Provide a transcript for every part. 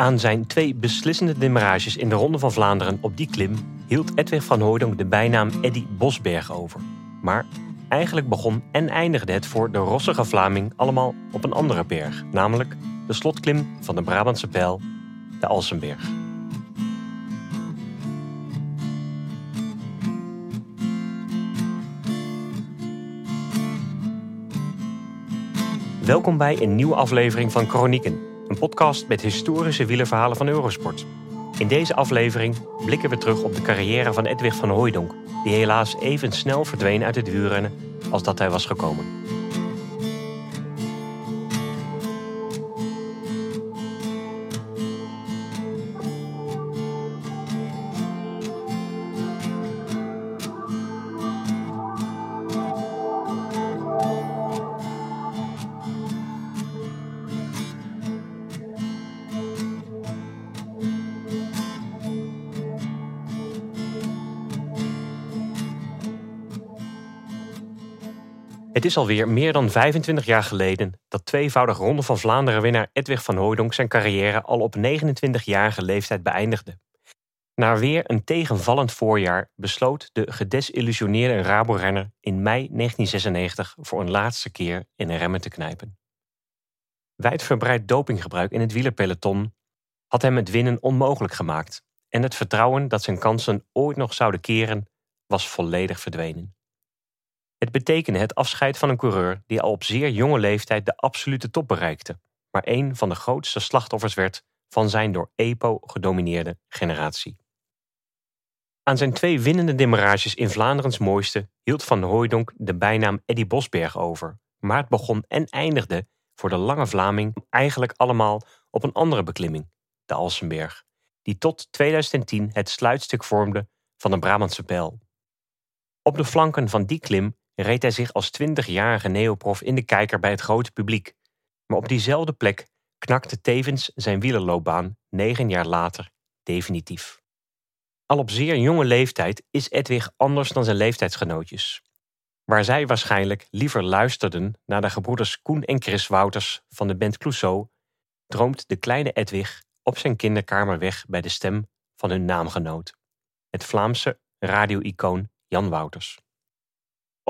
Aan zijn twee beslissende demarages in de Ronde van Vlaanderen op die klim hield Edwig van Hooydonk de bijnaam Eddy Bosberg over. Maar eigenlijk begon en eindigde het voor de rossige Vlaming allemaal op een andere berg, namelijk de slotklim van de Brabantse pijl, de Alsenberg. Welkom bij een nieuwe aflevering van Chronieken, podcast met historische wielerverhalen van Eurosport. In deze aflevering blikken we terug op de carrière van Edwig van Hooijdonk, die helaas even snel verdween uit het wielrennen als dat hij was gekomen. Het is alweer meer dan 25 jaar geleden dat tweevoudig Ronde van Vlaanderen winnaar Edwig van Hooydonk zijn carrière al op 29-jarige leeftijd beëindigde. Na weer een tegenvallend voorjaar besloot de gedesillusioneerde Rabo-renner in mei 1996 voor een laatste keer in de remmen te knijpen. Wijdverbreid dopinggebruik in het wielerpeloton had hem het winnen onmogelijk gemaakt en het vertrouwen dat zijn kansen ooit nog zouden keren was volledig verdwenen. Het betekende het afscheid van een coureur die al op zeer jonge leeftijd de absolute top bereikte, maar een van de grootste slachtoffers werd van zijn door EPO gedomineerde generatie. Aan zijn twee winnende demarages in Vlaanderens mooiste hield Van Hooijdonk de bijnaam Eddy Bosberg over, maar het begon en eindigde voor de lange Vlaming eigenlijk allemaal op een andere beklimming, de Alsenberg, die tot 2010 het sluitstuk vormde van de Brabantse pijl. Op de flanken van die klim reed hij zich als 20-jarige neoprof in de kijker bij het grote publiek. Maar op diezelfde plek knakte tevens zijn wielerloopbaan negen jaar later definitief. Al op zeer jonge leeftijd is Edwig anders dan zijn leeftijdsgenootjes. Waar zij waarschijnlijk liever luisterden naar de gebroeders Koen en Chris Wouters van de band Clouseau, droomt de kleine Edwig op zijn kinderkamer weg bij de stem van hun naamgenoot, het Vlaamse radio-icoon Jan Wouters.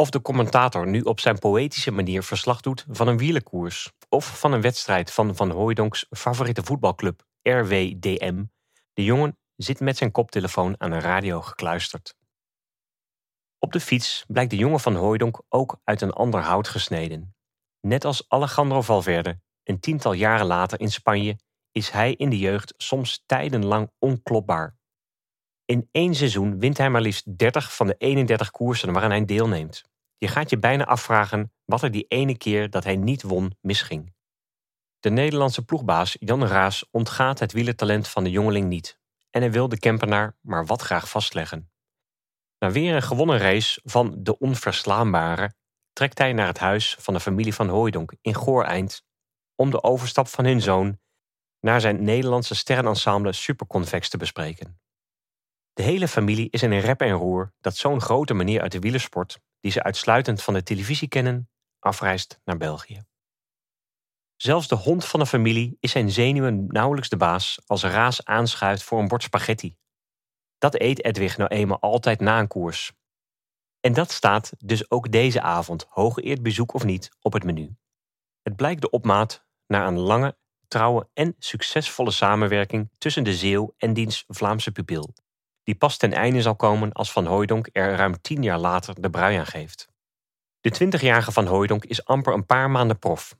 Of de commentator nu op zijn poëtische manier verslag doet van een wielenkoers of van een wedstrijd van Van Hooijdonks favoriete voetbalclub RWDM. De jongen zit met zijn koptelefoon aan een radio gekluisterd. Op de fiets blijkt de jongen van Hooijdonk ook uit een ander hout gesneden. Net als Alejandro Valverde, een tiental jaren later in Spanje, is hij in de jeugd soms tijdenlang onklopbaar. In één seizoen wint hij maar liefst 30 van de 31 koersen waaraan hij deelneemt. Je gaat je bijna afvragen wat er die ene keer dat hij niet won misging. De Nederlandse ploegbaas Jan Raas ontgaat het wielertalent van de jongeling niet. En hij wil de Kempenaar maar wat graag vastleggen. Na weer een gewonnen race van de onverslaanbare trekt hij naar het huis van de familie van Hooijdonk in Gooreind om de overstap van hun zoon naar zijn Nederlandse sterrenensemble Superconvex te bespreken. De hele familie is in een rep en roer dat zo'n grote meneer uit de wielersport, die ze uitsluitend van de televisie kennen, afreist naar België. Zelfs de hond van de familie is zijn zenuwen nauwelijks de baas als Raas aanschuift voor een bord spaghetti. Dat eet Edwig nou eenmaal altijd na een koers. En dat staat dus ook deze avond, hooggeëerd bezoek of niet, op het menu. Het blijkt de opmaat naar een lange, trouwe en succesvolle samenwerking tussen de Zeeuw en diens Vlaamse pupil die pas ten einde zal komen als Van Hooijdonk er ruim tien jaar later de brui aan geeft. De 20-jarige Van Hooijdonk is amper een paar maanden prof.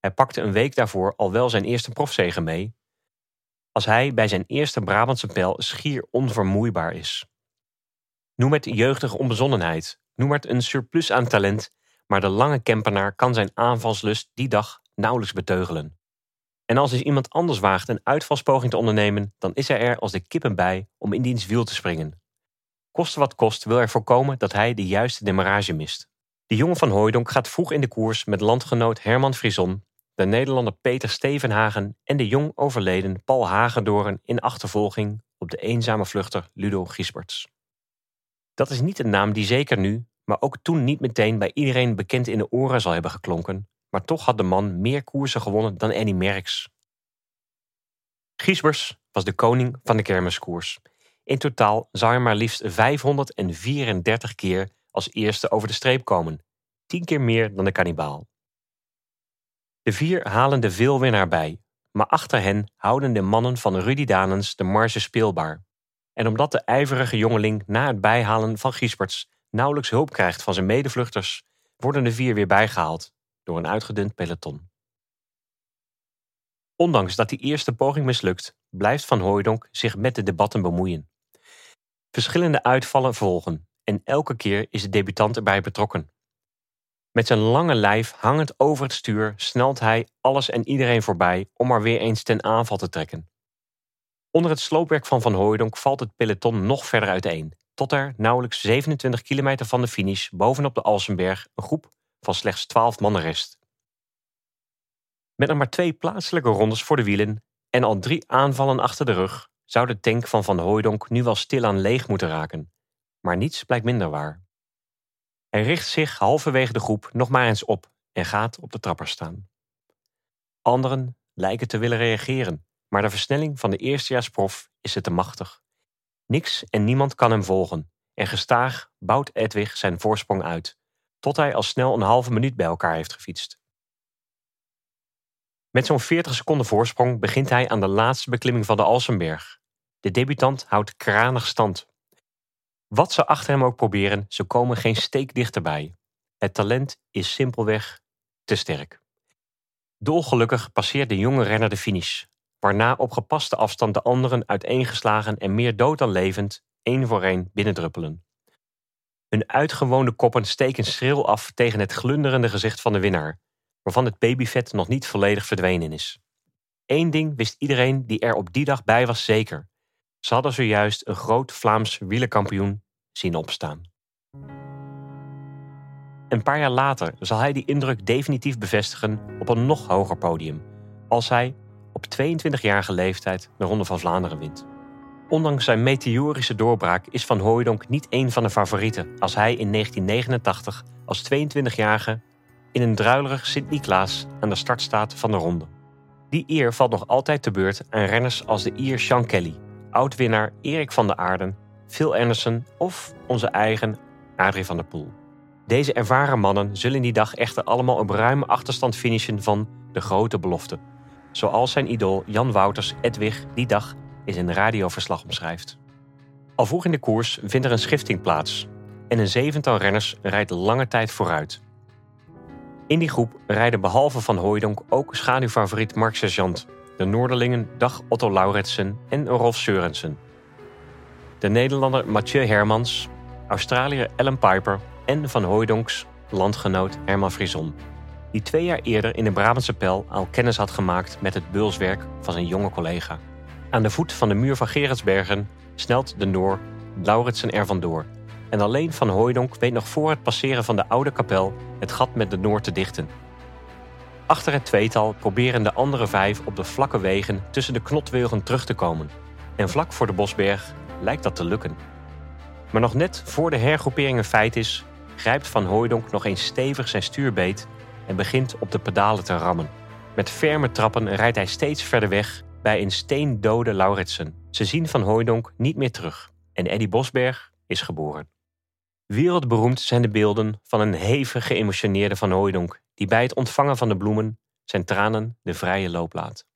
Hij pakte een week daarvoor al wel zijn eerste profzegen mee, als hij bij zijn eerste Brabantse pijl schier onvermoeibaar is. Noem het jeugdige onbezonnenheid, noem het een surplus aan talent, maar de lange Kempenaar kan zijn aanvalslust die dag nauwelijks beteugelen. En als dus iemand anders waagt een uitvalspoging te ondernemen, dan is hij er als de kippen bij om in diens wiel te springen. Koste wat kost wil hij voorkomen dat hij de juiste demarrage mist. De jongen van Hooijdonk gaat vroeg in de koers met landgenoot Herman Frison, de Nederlander Peter Stevenhagen en de jong overleden Paul Hagendoren in achtervolging op de eenzame vluchter Ludo Giesberts. Dat is niet een naam die zeker nu, maar ook toen niet meteen bij iedereen bekend in de oren zal hebben geklonken, maar toch had de man meer koersen gewonnen dan Annie Merckx. Giesbers was de koning van de kermiskoers. In totaal zou hij maar liefst 534 keer als eerste over de streep komen. Tien keer meer dan de kannibaal. De vier halen de veelwinnaar bij, maar achter hen houden de mannen van Rudy Danens de marge speelbaar. En omdat de ijverige jongeling na het bijhalen van Giesberts nauwelijks hulp krijgt van zijn medevluchters, worden de vier weer bijgehaald door een uitgedund peloton. Ondanks dat die eerste poging mislukt, blijft Van Hooijdonk zich met de debatten bemoeien. Verschillende uitvallen volgen en elke keer is de debutant erbij betrokken. Met zijn lange lijf hangend over het stuur snelt hij alles en iedereen voorbij om maar weer eens ten aanval te trekken. Onder het sloopwerk van Van Hooijdonk valt het peloton nog verder uiteen, tot er nauwelijks 27 kilometer van de finish bovenop de Alsenberg een groep van slechts 12 mannen rest. Met nog maar twee plaatselijke rondes voor de wielen en al drie aanvallen achter de rug zou de tank van Van Hooijdonk nu wel stilaan leeg moeten raken. Maar niets blijkt minder waar. Hij richt zich halverwege de groep nog maar eens op en gaat op de trapper staan. Anderen lijken te willen reageren, maar de versnelling van de eerstejaarsprof is te machtig. Niks en niemand kan hem volgen en gestaag bouwt Edwig zijn voorsprong uit, tot hij al snel een halve minuut bij elkaar heeft gefietst. Met zo'n 40 seconden voorsprong begint hij aan de laatste beklimming van de Alsenberg. De debutant houdt kranig stand. Wat ze achter hem ook proberen, ze komen geen steek dichterbij. Het talent is simpelweg te sterk. Dolgelukkig passeert de jonge renner de finish, waarna op gepaste afstand de anderen uiteengeslagen en meer dood dan levend, één voor één binnendruppelen. Hun uitgewoonde koppen steken schril af tegen het glunderende gezicht van de winnaar, waarvan het babyvet nog niet volledig verdwenen is. Eén ding wist iedereen die er op die dag bij was zeker. Ze hadden zojuist een groot Vlaams wielerkampioen zien opstaan. Een paar jaar later zal hij die indruk definitief bevestigen op een nog hoger podium, als hij op 22-jarige leeftijd de Ronde van Vlaanderen wint. Ondanks zijn meteorische doorbraak is Van Hooijdonk niet één van de favorieten als hij in 1989 als 22-jarige in een druilerig Sint-Niklaas aan de start staat van de ronde. Die eer valt nog altijd te beurt aan renners als de Ier Sean Kelly, oud-winnaar Erik van der Aarden, Phil Anderson of onze eigen Adrie van der Poel. Deze ervaren mannen zullen die dag echter allemaal op ruime achterstand finishen van de grote belofte. Zoals zijn idool Jan Wouters Edwig die dag in zijn radioverslag omschrijft. Al vroeg in de koers vindt er een schifting plaats en een zevental renners rijdt lange tijd vooruit. In die groep rijden behalve Van Hooijdonk ook schaduwfavoriet Mark Sergeant, de Noorderlingen Dag Otto Lauritsen en Rolf Seurensen. De Nederlander Mathieu Hermans, Australiër Ellen Piper en Van Hooijdonks landgenoot Herman Frison, die twee jaar eerder in de Brabantse Pel al kennis had gemaakt met het beulswerk van zijn jonge collega. Aan de voet van de muur van Gerardsbergen snelt de Noor Lauritsen er vandoor en alleen Van Hooijdonk weet nog voor het passeren van de oude kapel het gat met de Noord te dichten. Achter het tweetal proberen de andere vijf op de vlakke wegen tussen de knotwilgen terug te komen. En vlak voor de Bosberg lijkt dat te lukken. Maar nog net voor de hergroepering een feit is, grijpt Van Hooijdonk nog eens stevig zijn stuurbeet en begint op de pedalen te rammen. Met ferme trappen rijdt hij steeds verder weg bij een steendode Lauritsen. Ze zien Van Hooijdonk niet meer terug en Eddy Bosberg is geboren. Wereldberoemd zijn de beelden van een hevig geëmotioneerde Van Hooijdonk die bij het ontvangen van de bloemen zijn tranen de vrije loop laat.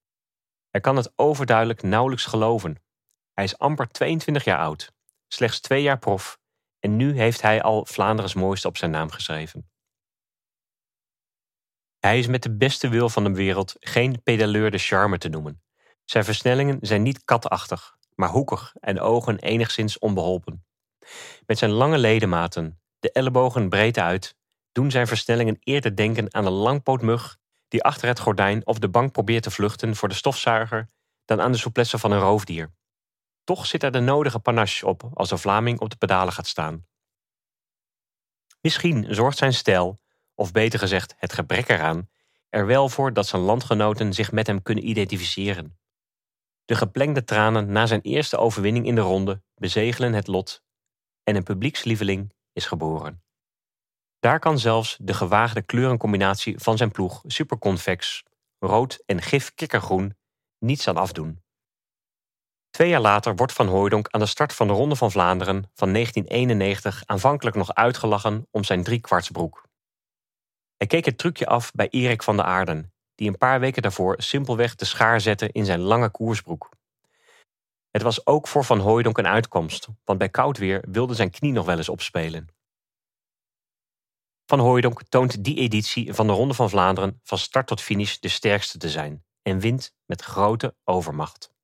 Hij kan het overduidelijk nauwelijks geloven. Hij is amper 22 jaar oud, slechts twee jaar prof en nu heeft hij al Vlaanderen's mooiste op zijn naam geschreven. Hij is met de beste wil van de wereld geen pedaleur de charme te noemen. Zijn versnellingen zijn niet katachtig, maar hoekig en ogen enigszins onbeholpen. Met zijn lange ledematen, de ellebogen breed uit, doen zijn versnellingen eerder denken aan de langpootmug die achter het gordijn of de bank probeert te vluchten voor de stofzuiger dan aan de souplesse van een roofdier. Toch zit er de nodige panache op als de Vlaming op de pedalen gaat staan. Misschien zorgt zijn stijl, of beter gezegd het gebrek eraan, er wel voor dat zijn landgenoten zich met hem kunnen identificeren. De geplengde tranen na zijn eerste overwinning in de ronde bezegelen het lot en een publiekslieveling is geboren. Daar kan zelfs de gewaagde kleurencombinatie van zijn ploeg Superconvex, rood en gif kikkergroen, niets aan afdoen. Twee jaar later wordt Van Hooijdonk aan de start van de Ronde van Vlaanderen van 1991 aanvankelijk nog uitgelachen om zijn driekwartsbroek. Hij keek het trucje af bij Erik van der Aarden, die een paar weken daarvoor simpelweg de schaar zette in zijn lange koersbroek. Het was ook voor Van Hooijdonk een uitkomst, want bij koud weer wilde zijn knie nog wel eens opspelen. Van Hooijdonk toont die editie van de Ronde van Vlaanderen van start tot finish de sterkste te zijn en wint met grote overmacht.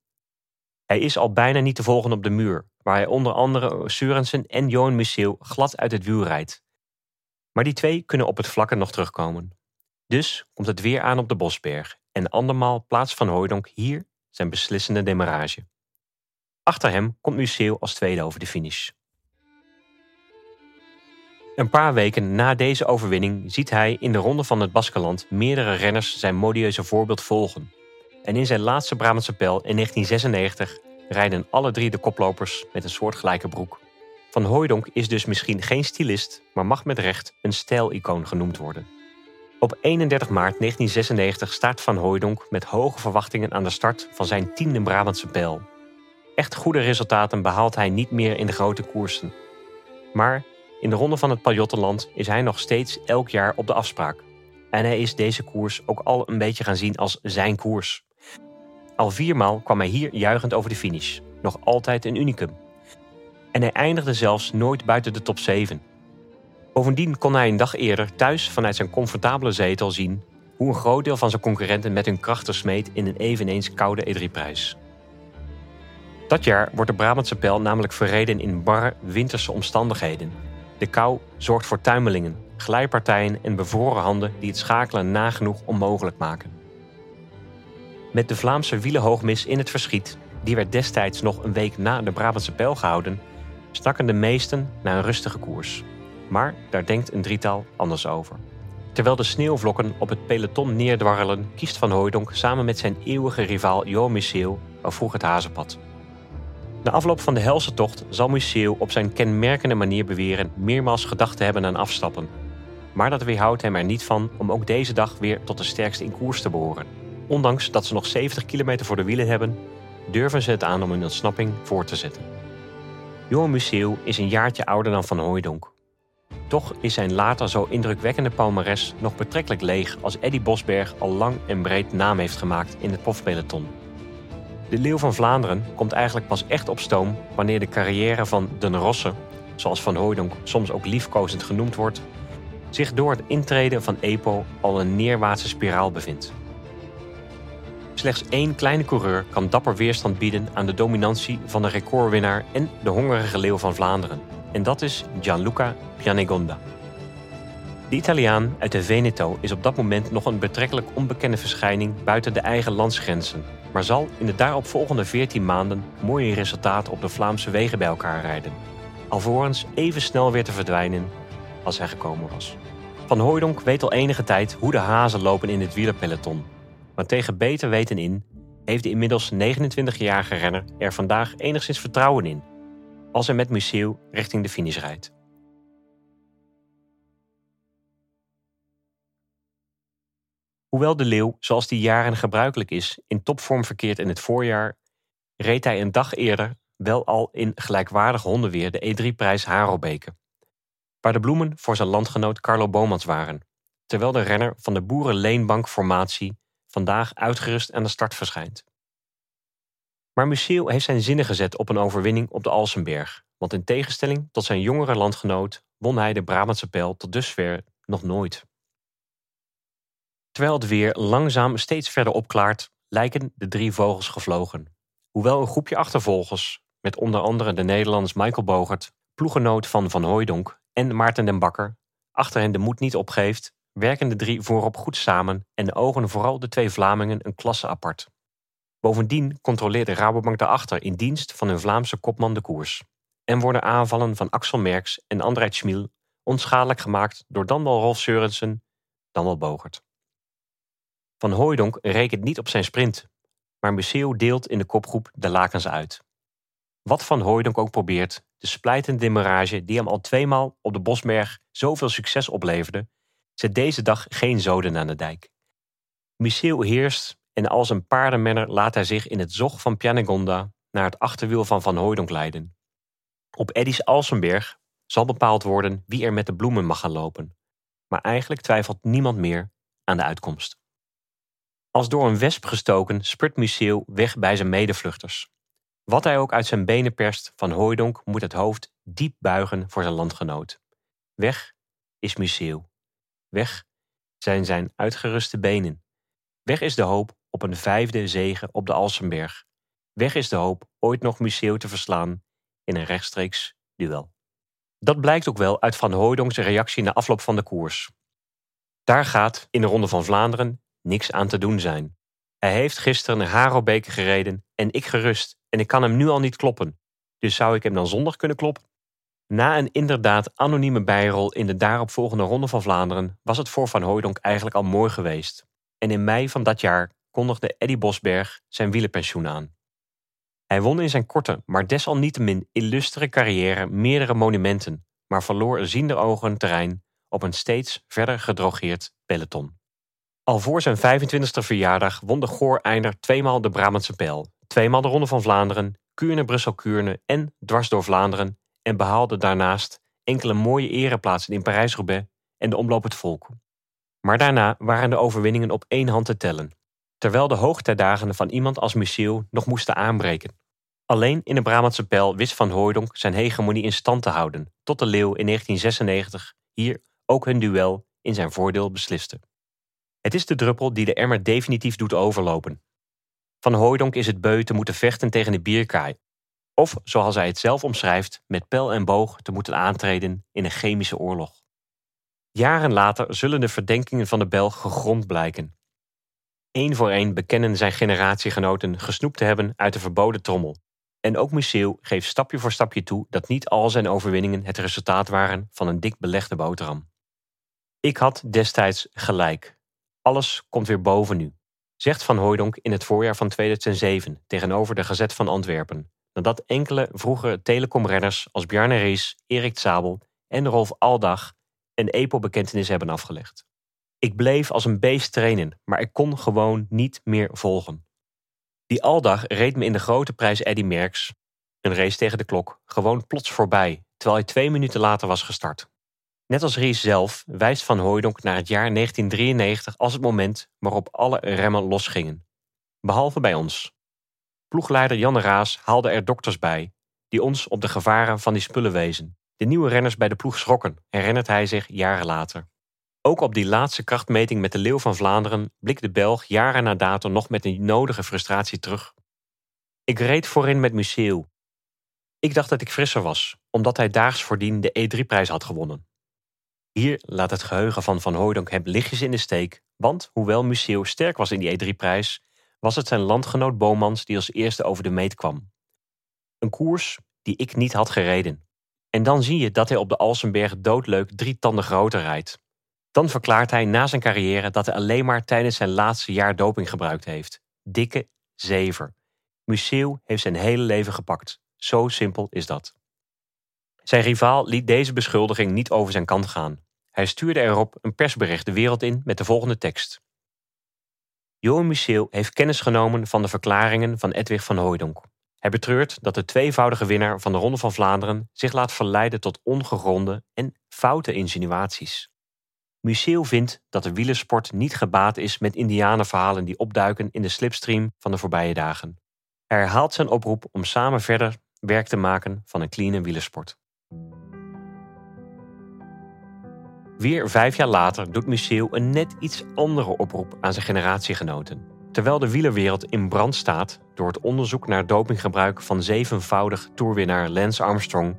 Hij is al bijna niet te volgen op de muur, waar hij onder andere Surensen en Johan Museeuw glad uit het wiel rijdt. Maar die twee kunnen op het vlakke nog terugkomen. Dus komt het weer aan op de Bosberg en andermaal plaatst Van Hooijdonk hier zijn beslissende demarrage. Achter hem komt Museeuw als tweede over de finish. Een paar weken na deze overwinning ziet hij in de ronde van het Baskeland meerdere renners zijn modieuze voorbeeld volgen. En in zijn laatste Brabantse pijl in 1996 rijden alle drie de koplopers met een soortgelijke broek. Van Hooijdonk is dus misschien geen stylist, maar mag met recht een stijlicoon genoemd worden. Op 31 maart 1996 staat Van Hooijdonk met hoge verwachtingen aan de start van zijn tiende Brabantse pijl. Echt goede resultaten behaalt hij niet meer in de grote koersen. Maar in de ronde van het Pajottenland is hij nog steeds elk jaar op de afspraak. En hij is deze koers ook al een beetje gaan zien als zijn koers. Al viermaal kwam hij hier juichend over de finish. Nog altijd een unicum. En hij eindigde zelfs nooit buiten de top 7. Bovendien kon hij een dag eerder thuis vanuit zijn comfortabele zetel zien hoe een groot deel van zijn concurrenten met hun krachten smeet in een eveneens koude E3-prijs. Dat jaar wordt de Brabantse pijl namelijk verreden in barre winterse omstandigheden. De kou zorgt voor tuimelingen, glijpartijen en bevroren handen die het schakelen nagenoeg onmogelijk maken. Met de Vlaamse wielenhoogmis in het verschiet, die werd destijds nog een week na de Brabantse pijl gehouden, stakken de meesten naar een rustige koers. Maar daar denkt een drietal anders over. Terwijl de sneeuwvlokken op het peloton neerdwarrelen, kiest Van Hooijdonk samen met zijn eeuwige rivaal Jo Museeuw al vroeg het hazenpad. Na afloop van de helse tocht zal Museeuw op zijn kenmerkende manier beweren meermaals gedacht te hebben aan afstappen. Maar dat weerhoudt hem er niet van om ook deze dag weer tot de sterkste in koers te behoren. Ondanks dat ze nog 70 kilometer voor de wielen hebben, durven ze het aan om hun ontsnapping voor te zetten. Johan Museeuw is een jaartje ouder dan Van Hooijdonk. Toch is zijn later zo indrukwekkende palmares nog betrekkelijk leeg als Eddy Bosberg al lang en breed naam heeft gemaakt in het profpeloton. De Leeuw van Vlaanderen komt eigenlijk pas echt op stoom wanneer de carrière van Den Rosse, zoals Van Hooijdonk soms ook liefkozend genoemd wordt, zich door het intreden van EPO al een neerwaartse spiraal bevindt. Slechts één kleine coureur kan dapper weerstand bieden aan de dominantie van de recordwinnaar en de hongerige leeuw van Vlaanderen. En dat is Gianluca Pianegonda. De Italiaan uit de Veneto is op dat moment nog een betrekkelijk onbekende verschijning buiten de eigen landsgrenzen, maar zal in de daaropvolgende 14 maanden mooie resultaten op de Vlaamse wegen bij elkaar rijden, alvorens even snel weer te verdwijnen als hij gekomen was. Van Hooijdonk weet al enige tijd hoe de hazen lopen in het wielerpeloton maar tegen beter weten in heeft de inmiddels 29-jarige renner er vandaag enigszins vertrouwen in als hij met Museeuw richting de finish rijdt. Hoewel de leeuw, zoals die jaren gebruikelijk is, in topvorm verkeert in het voorjaar, reed hij een dag eerder wel al in gelijkwaardig hondenweer de E3-prijs Harelbeke, waar de bloemen voor zijn landgenoot Carlo Bomans waren, terwijl de renner van de Boerenleenbank-formatie vandaag uitgerust aan de start verschijnt. Maar Museeuw heeft zijn zinnen gezet op een overwinning op de Alsenberg, want in tegenstelling tot zijn jongere landgenoot won hij de Brabantse pijl tot dusver nog nooit. Terwijl het weer langzaam steeds verder opklaart, lijken de drie vogels gevlogen. Hoewel een groepje achtervolgers, met onder andere de Nederlanders Michael Bogert, ploegenoot van Van Hooijdonk en Maarten den Bakker, achter hen de moed niet opgeeft, werken de drie voorop goed samen en ogen vooral de twee Vlamingen een klasse apart. Bovendien controleert de Rabobank daarachter in dienst van hun Vlaamse kopman de koers. En worden aanvallen van Axel Merks en André Schmiel onschadelijk gemaakt door dan wel Rolf Seurensen, dan wel Bogert. Van Hooijdonk rekent niet op zijn sprint, maar Museeuw deelt in de kopgroep de lakens uit. Wat Van Hooijdonk ook probeert, de splijtende demarage die hem al tweemaal op de Bosberg zoveel succes opleverde, zet deze dag geen zoden aan de dijk. Museeuw heerst en als een paardenmenner laat hij zich in het zog van Pianegonda, naar het achterwiel van Van Hooydonk leiden. Op Eddy's Alsenberg zal bepaald worden wie er met de bloemen mag gaan lopen. Maar eigenlijk twijfelt niemand meer aan de uitkomst. Als door een wesp gestoken spurt Museeuw weg bij zijn medevluchters. Wat hij ook uit zijn benen perst, Van Hooydonk moet het hoofd diep buigen voor zijn landgenoot. Weg is Museeuw. Weg zijn zijn uitgeruste benen. Weg is de hoop op een vijfde zege op de Alsenberg. Weg is de hoop ooit nog Museeuw te verslaan in een rechtstreeks duel. Dat blijkt ook wel uit Van Hooydonk's reactie na afloop van de koers. Daar gaat in de Ronde van Vlaanderen niks aan te doen zijn. Hij heeft gisteren naar Harelbeke gereden en ik gerust en ik kan hem nu al niet kloppen. Dus zou ik hem dan zondag kunnen kloppen? Na een inderdaad anonieme bijrol in de daaropvolgende Ronde van Vlaanderen was het voor Van Hooydonk eigenlijk al mooi geweest. En in mei van dat jaar kondigde Eddy Bosberg zijn wielerpensioen aan. Hij won in zijn korte, maar desalniettemin illustere carrière meerdere monumenten, maar verloor ziende ogen terrein op een steeds verder gedrogeerd peloton. Al voor zijn 25e verjaardag won de Goor-einder tweemaal de Brabantse Pijl, tweemaal de Ronde van Vlaanderen, Kuurne-Brussel-Kuurne en dwars door Vlaanderen en behaalde daarnaast enkele mooie ereplaatsen in Parijs-Roubaix en de Omloop het Volk. Maar daarna waren de overwinningen op één hand te tellen, terwijl de hoogtijdagen van iemand als Museeuw nog moesten aanbreken. Alleen in de Brabantse Pijl wist Van Hooydonk zijn hegemonie in stand te houden, tot de Leeuw in 1996 hier ook hun duel in zijn voordeel besliste. Het is de druppel die de emmer definitief doet overlopen. Van Hooydonk is het beu te moeten vechten tegen de bierkaai. Of, zoals hij het zelf omschrijft, met pijl en boog te moeten aantreden in een chemische oorlog. Jaren later zullen de verdenkingen van de Belg gegrond blijken. Eén voor één bekennen zijn generatiegenoten gesnoept te hebben uit de verboden trommel. En ook Museeuw geeft stapje voor stapje toe dat niet al zijn overwinningen het resultaat waren van een dik belegde boterham. Ik had destijds gelijk. Alles komt weer boven nu, zegt Van Hooydonk in het voorjaar van 2007 tegenover de Gazet van Antwerpen, nadat enkele vroegere telecomrenners als Bjarne Ries, Erik Zabel en Rolf Aldag een EPO-bekentenis hebben afgelegd. Ik bleef als een beest trainen, maar ik kon gewoon niet meer volgen. Die Aldag reed me in de grote prijs Eddy Merckx, een race tegen de klok, gewoon plots voorbij, terwijl hij twee minuten later was gestart. Net als Ries zelf wijst Van Hooydonk naar het jaar 1993 als het moment waarop alle remmen losgingen. Behalve bij ons. Ploegleider Janne Raas haalde er dokters bij, die ons op de gevaren van die spullen wezen. De nieuwe renners bij de ploeg schrokken, herinnert hij zich jaren later. Ook op die laatste krachtmeting met de Leeuw van Vlaanderen blikt de Belg jaren na dato nog met een nodige frustratie terug. Ik reed voorin met Museeuw. Ik dacht dat ik frisser was, omdat hij daags voordien de E3-prijs had gewonnen. Hier laat het geheugen van Van Hooydonk hem lichtjes in de steek, want hoewel Museeuw sterk was in die E3-prijs, was het zijn landgenoot Bomans die als eerste over de meet kwam. Een koers die ik niet had gereden. En dan zie je dat hij op de Alsenberg doodleuk drie tanden groter rijdt. Dan verklaart hij na zijn carrière dat hij alleen maar tijdens zijn laatste jaar doping gebruikt heeft. Dikke zever. Museeuw heeft zijn hele leven gepakt. Zo simpel is dat. Zijn rivaal liet deze beschuldiging niet over zijn kant gaan. Hij stuurde erop een persbericht de wereld in met de volgende tekst. Johan Museeuw heeft kennis genomen van de verklaringen van Edwig van Hooydonk. Hij betreurt dat de tweevoudige winnaar van de Ronde van Vlaanderen zich laat verleiden tot ongegronde en foute insinuaties. Museeuw vindt dat de wielersport niet gebaat is met indianenverhalen die opduiken in de slipstream van de voorbije dagen. Hij herhaalt zijn oproep om samen verder werk te maken van een clean wielersport. Weer vijf jaar later doet Museeuw een net iets andere oproep aan zijn generatiegenoten. Terwijl de wielerwereld in brand staat door het onderzoek naar dopinggebruik van zevenvoudig toerwinnaar Lance Armstrong,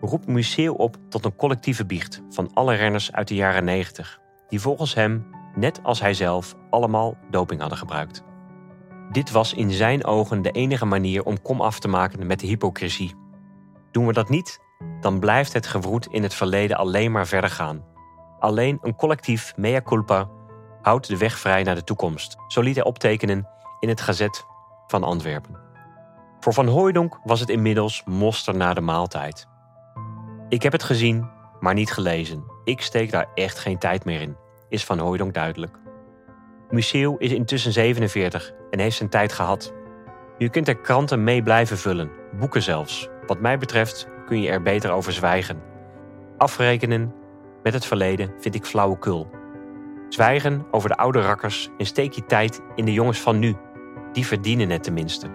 roept Museeuw op tot een collectieve biecht van alle renners uit de jaren 90, die volgens hem, net als hij zelf, allemaal doping hadden gebruikt. Dit was in zijn ogen de enige manier om kom af te maken met de hypocrisie. Doen we dat niet, dan blijft het gewroet in het verleden alleen maar verder gaan. Alleen een collectief mea culpa houdt de weg vrij naar de toekomst. Zo liet hij optekenen in het Gazet van Antwerpen. Voor Van Hooijdonk was het inmiddels moster na de maaltijd. Ik heb het gezien, maar niet gelezen. Ik steek daar echt geen tijd meer in, is Van Hooijdonk duidelijk. Museeuw is intussen 47 en heeft zijn tijd gehad. Je kunt er kranten mee blijven vullen, boeken zelfs. Wat mij betreft kun je er beter over zwijgen. Afrekenen met het verleden vind ik flauwekul. Zwijgen over de oude rakkers en steek je tijd in de jongens van nu. Die verdienen het tenminste.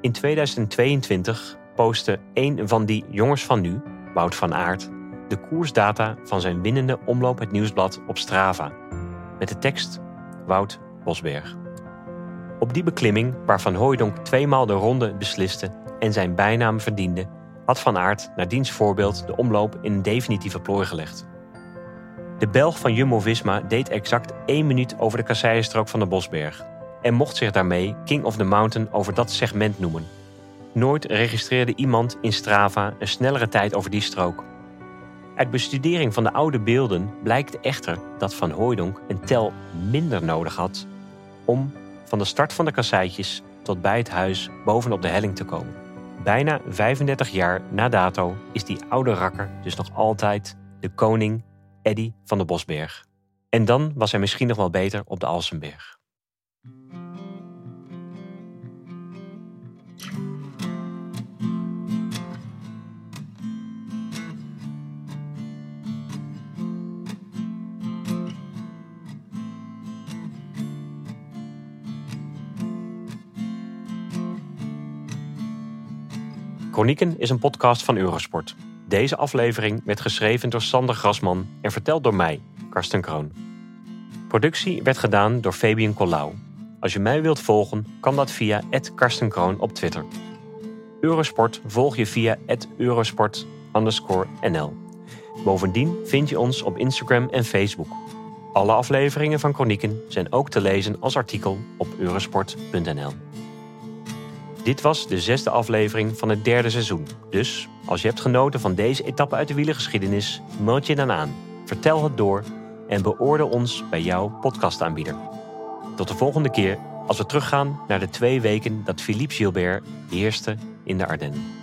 In 2022 postte een van die jongens van nu, Wout van Aert, de koersdata van zijn winnende omloop het nieuwsblad op Strava. Met de tekst Wout Bosberg. Op die beklimming, waar Van tweemaal de ronde besliste en zijn bijnaam verdiende, had Van Aert naar diens voorbeeld de omloop in een definitieve plooi gelegd. De Belg van Jumbo-Visma deed exact één minuut over de kasseienstrook van de Bosberg en mocht zich daarmee King of the Mountain over dat segment noemen. Nooit registreerde iemand in Strava een snellere tijd over die strook. Uit bestudering van de oude beelden blijkt echter dat Van Hooijdonk een tel minder nodig had om van de start van de kasseitjes tot bij het huis bovenop de helling te komen. Bijna 35 jaar na dato is die oude rakker dus nog altijd de koning Eddy van de Bosberg. En dan was hij misschien nog wel beter op de Alsenberg. Chronieken is een podcast van Eurosport. Deze aflevering werd geschreven door Sander Grasman en verteld door mij, Karsten Kroon. Productie werd gedaan door Fabian Collau. Als je mij wilt volgen, kan dat via @karstenkroon op Twitter. Eurosport volg je via @eurosport_nl. Bovendien vind je ons op Instagram en Facebook. Alle afleveringen van Chronieken zijn ook te lezen als artikel op eurosport.nl. Dit was de zesde aflevering van het derde seizoen. Dus als je hebt genoten van deze etappe uit de wielergeschiedenis, meld je dan aan. Vertel het door en beoordeel ons bij jouw podcastaanbieder. Tot de volgende keer als we teruggaan naar de twee weken dat Philippe Gilbert heerste in de Ardennen.